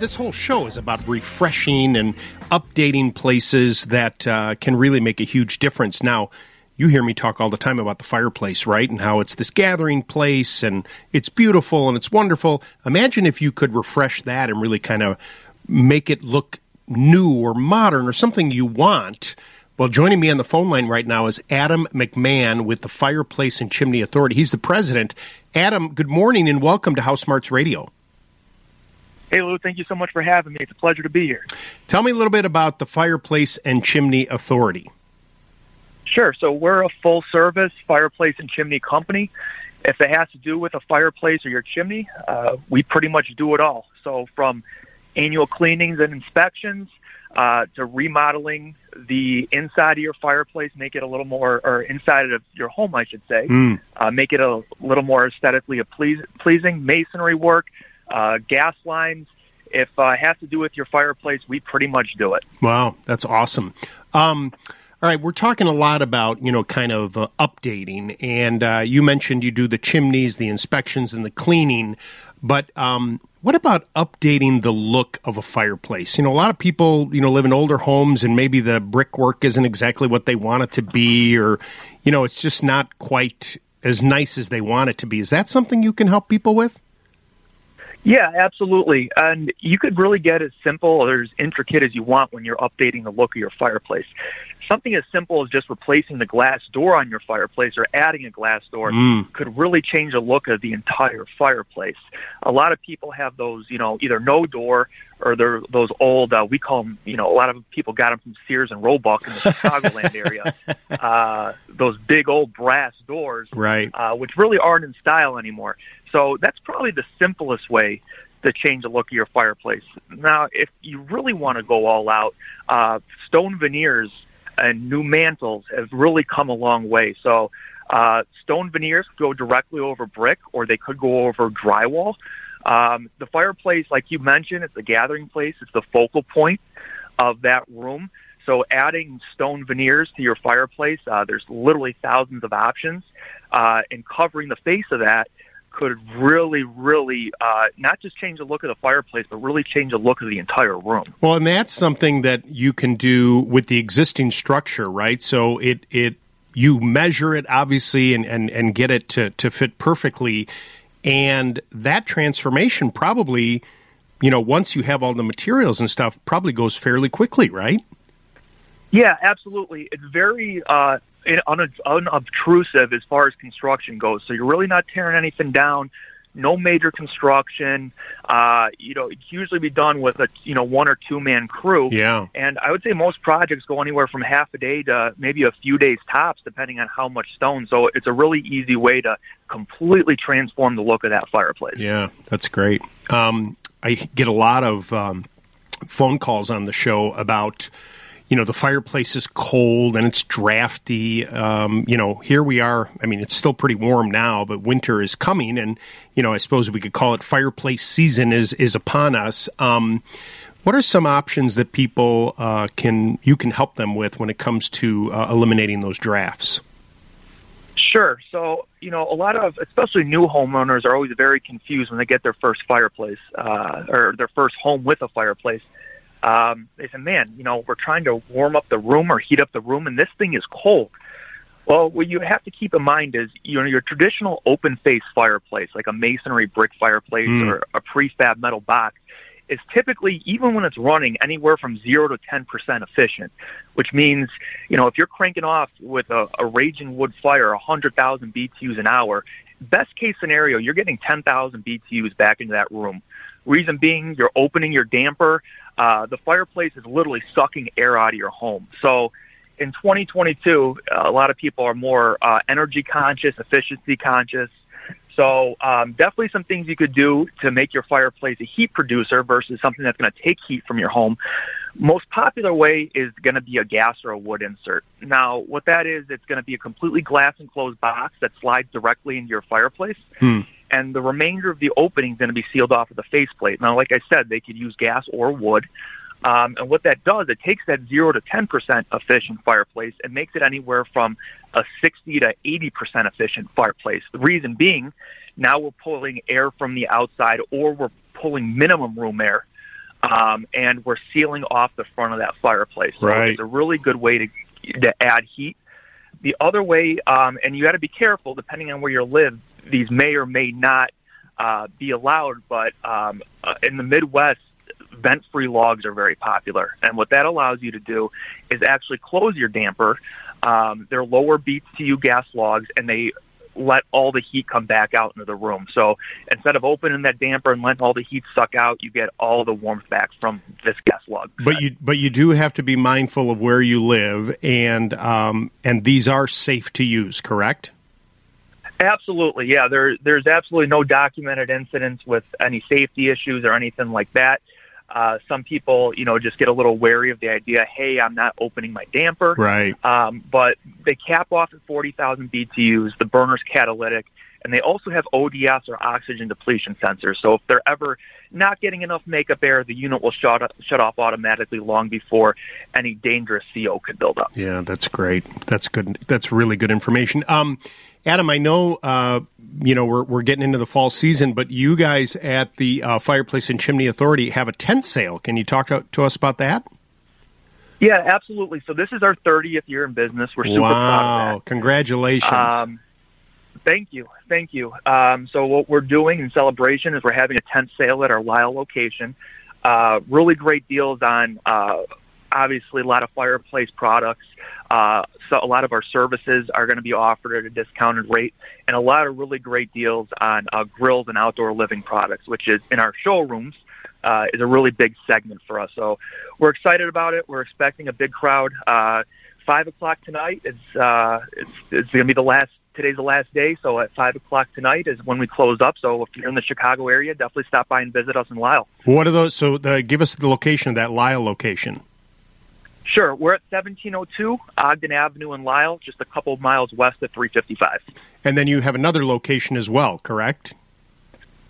this whole show is about refreshing and updating places that uh, can really make a huge difference. Now, you hear me talk all the time about the fireplace, right? And how it's this gathering place and it's beautiful and it's wonderful. Imagine if you could refresh that and really kind of make it look new or modern or something you want. Well, joining me on the phone line right now is Adam McMahon with the Fireplace and Chimney Authority. He's the president. Adam, good morning and welcome to House Smarts Radio. Hey, Lou, thank you so much for having me. It's a pleasure to be here. Tell me a little bit about the Fireplace and Chimney Authority. Sure. So, we're a full service fireplace and chimney company. If it has to do with a fireplace or your chimney, uh, we pretty much do it all. So, from annual cleanings and inspections uh, to remodeling the inside of your fireplace, make it a little more, or inside of your home, I should say, mm. uh, make it a little more aesthetically pleasing, masonry work, uh, gas lines. If uh, it has to do with your fireplace, we pretty much do it. Wow, that's awesome. Um, all right, we're talking a lot about you know kind of uh, updating, and uh, you mentioned you do the chimneys, the inspections, and the cleaning. But um, what about updating the look of a fireplace? You know, a lot of people you know live in older homes, and maybe the brickwork isn't exactly what they want it to be, or you know, it's just not quite as nice as they want it to be. Is that something you can help people with? Yeah, absolutely. And you could really get as simple or as intricate as you want when you're updating the look of your fireplace. Something as simple as just replacing the glass door on your fireplace or adding a glass door mm. could really change the look of the entire fireplace. A lot of people have those, you know, either no door or they're those old, uh, we call them, you know, a lot of people got them from Sears and Roebuck in the Chicagoland area. Uh, those big old brass doors, right? Uh, which really aren't in style anymore. So that's probably the simplest way to change the look of your fireplace. Now, if you really want to go all out, uh, stone veneers and new mantels have really come a long way. So uh, stone veneers go directly over brick, or they could go over drywall. Um, the fireplace, like you mentioned, it's a gathering place. It's the focal point of that room. So adding stone veneers to your fireplace, uh, there's literally thousands of options, uh, and covering the face of that could really, really uh, not just change the look of the fireplace, but really change the look of the entire room. Well, and that's something that you can do with the existing structure, right? So it it you measure it obviously and, and, and get it to, to fit perfectly. And that transformation probably, you know, once you have all the materials and stuff, probably goes fairly quickly, right? Yeah, absolutely. It's very uh, unobtrusive as far as construction goes. So you're really not tearing anything down. No major construction. Uh, you know, it's usually be done with a you know one or two man crew. Yeah. And I would say most projects go anywhere from half a day to maybe a few days tops, depending on how much stone. So it's a really easy way to completely transform the look of that fireplace. Yeah, that's great. Um, I get a lot of um, phone calls on the show about you know the fireplace is cold and it's drafty. Um, you know, here we are. I mean, it's still pretty warm now, but winter is coming, and you know, I suppose we could call it fireplace season is is upon us. Um, what are some options that people uh, can you can help them with when it comes to uh, eliminating those drafts? Sure. So, you know, a lot of, especially new homeowners, are always very confused when they get their first fireplace uh, or their first home with a fireplace um, they said, "Man, you know, we're trying to warm up the room or heat up the room, and this thing is cold." Well, what you have to keep in mind is, you know, your traditional open face fireplace, like a masonry brick fireplace mm. or a prefab metal box, is typically, even when it's running, anywhere from zero to ten percent efficient. Which means, you know, if you're cranking off with a, a raging wood fire, a hundred thousand BTUs an hour, best case scenario, you're getting ten thousand BTUs back into that room. Reason being, you're opening your damper. Uh, the fireplace is literally sucking air out of your home. So in 2022, uh, a lot of people are more uh, energy conscious, efficiency conscious. So um, definitely some things you could do to make your fireplace a heat producer versus something that's going to take heat from your home. Most popular way is going to be a gas or a wood insert. Now, what that is, it's going to be a completely glass enclosed box that slides directly into your fireplace. Hmm and the remainder of the opening is going to be sealed off with a faceplate. Now, like I said, they could use gas or wood. Um, and what that does, it takes that zero to ten percent efficient fireplace and makes it anywhere from a sixty to eighty percent efficient fireplace. The reason being, now we're pulling air from the outside, or we're pulling minimum room air um, and we're sealing off the front of that fireplace. So right. it's a really good way to to add heat. The other way, um, and you got to be careful depending on where you live. These may or may not uh, be allowed, but um, uh, in the Midwest, vent-free logs are very popular, and what that allows you to do is actually close your damper. Um, they're lower BTU gas logs, and they let all the heat come back out into the room. So instead of opening that damper and letting all the heat suck out, you get all the warmth back from this gas log. But you but you do have to be mindful of where you live, and um, and these are safe to use, correct? Absolutely, yeah. There there's absolutely no documented incidents with any safety issues or anything like that. Uh, some people, you know, just get a little wary of the idea. Hey, I'm not opening my damper. Right. Um, but they cap off at 40,000 BTUs. The burner's catalytic, and they also have ODS or oxygen depletion sensors. So if they're ever not getting enough makeup air, the unit will shut shut off automatically long before any dangerous CO could build up. Yeah, that's great. That's good. That's really good information. Um, Adam, I know uh, you know we're we're getting into the fall season, but you guys at the uh, Fireplace and Chimney Authority have a tent sale. Can you talk to, to, us about that? Yeah, absolutely. So this is our 30th year in business. We're super wow. proud of that. Congratulations. Um, thank you, thank you. Um, so what we're doing in celebration is we're having a tent sale at our Lisle location. Uh, really great deals on uh, obviously a lot of fireplace products. Uh, so a lot of our services are going to be offered at a discounted rate, and a lot of really great deals on uh, grills and outdoor living products, which is in our showrooms. Uh, is a really big segment for us. So we're excited about it. We're expecting a big crowd. Uh, five o'clock tonight is uh, it's, it's going to be the last. Today's the last day, so at five o'clock tonight is when we close up. So if you're in the Chicago area, definitely stop by and visit us in Lisle. What are those? So the, give us the location of that Lisle location. Sure. We're at 1702 Ogden Avenue in Lisle, just a couple of miles west of 355. And then you have another location as well, correct?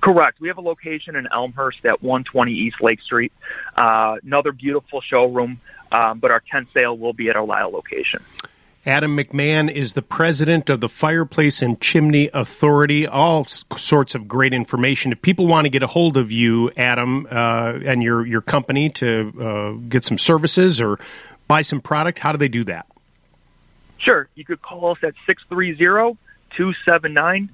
Correct. We have a location in Elmhurst at 120 East Lake Street. Uh, another beautiful showroom, um, but our tent sale will be at our Lisle location. Adam McMahon is the president of the Fireplace and Chimney Authority. All sorts of great information. If people want to get a hold of you, Adam, uh, and your your company to uh, get some services or buy some product, how do they do that? Sure. You could call us at 630 279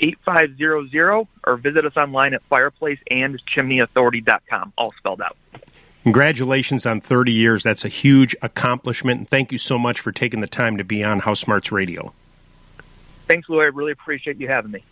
8500 or visit us online at fireplaceandchimneyauthority.com, all spelled out. Congratulations on 30 years. That's a huge accomplishment. And thank you so much for taking the time to be on House Smarts Radio. Thanks, Lou. I really appreciate you having me.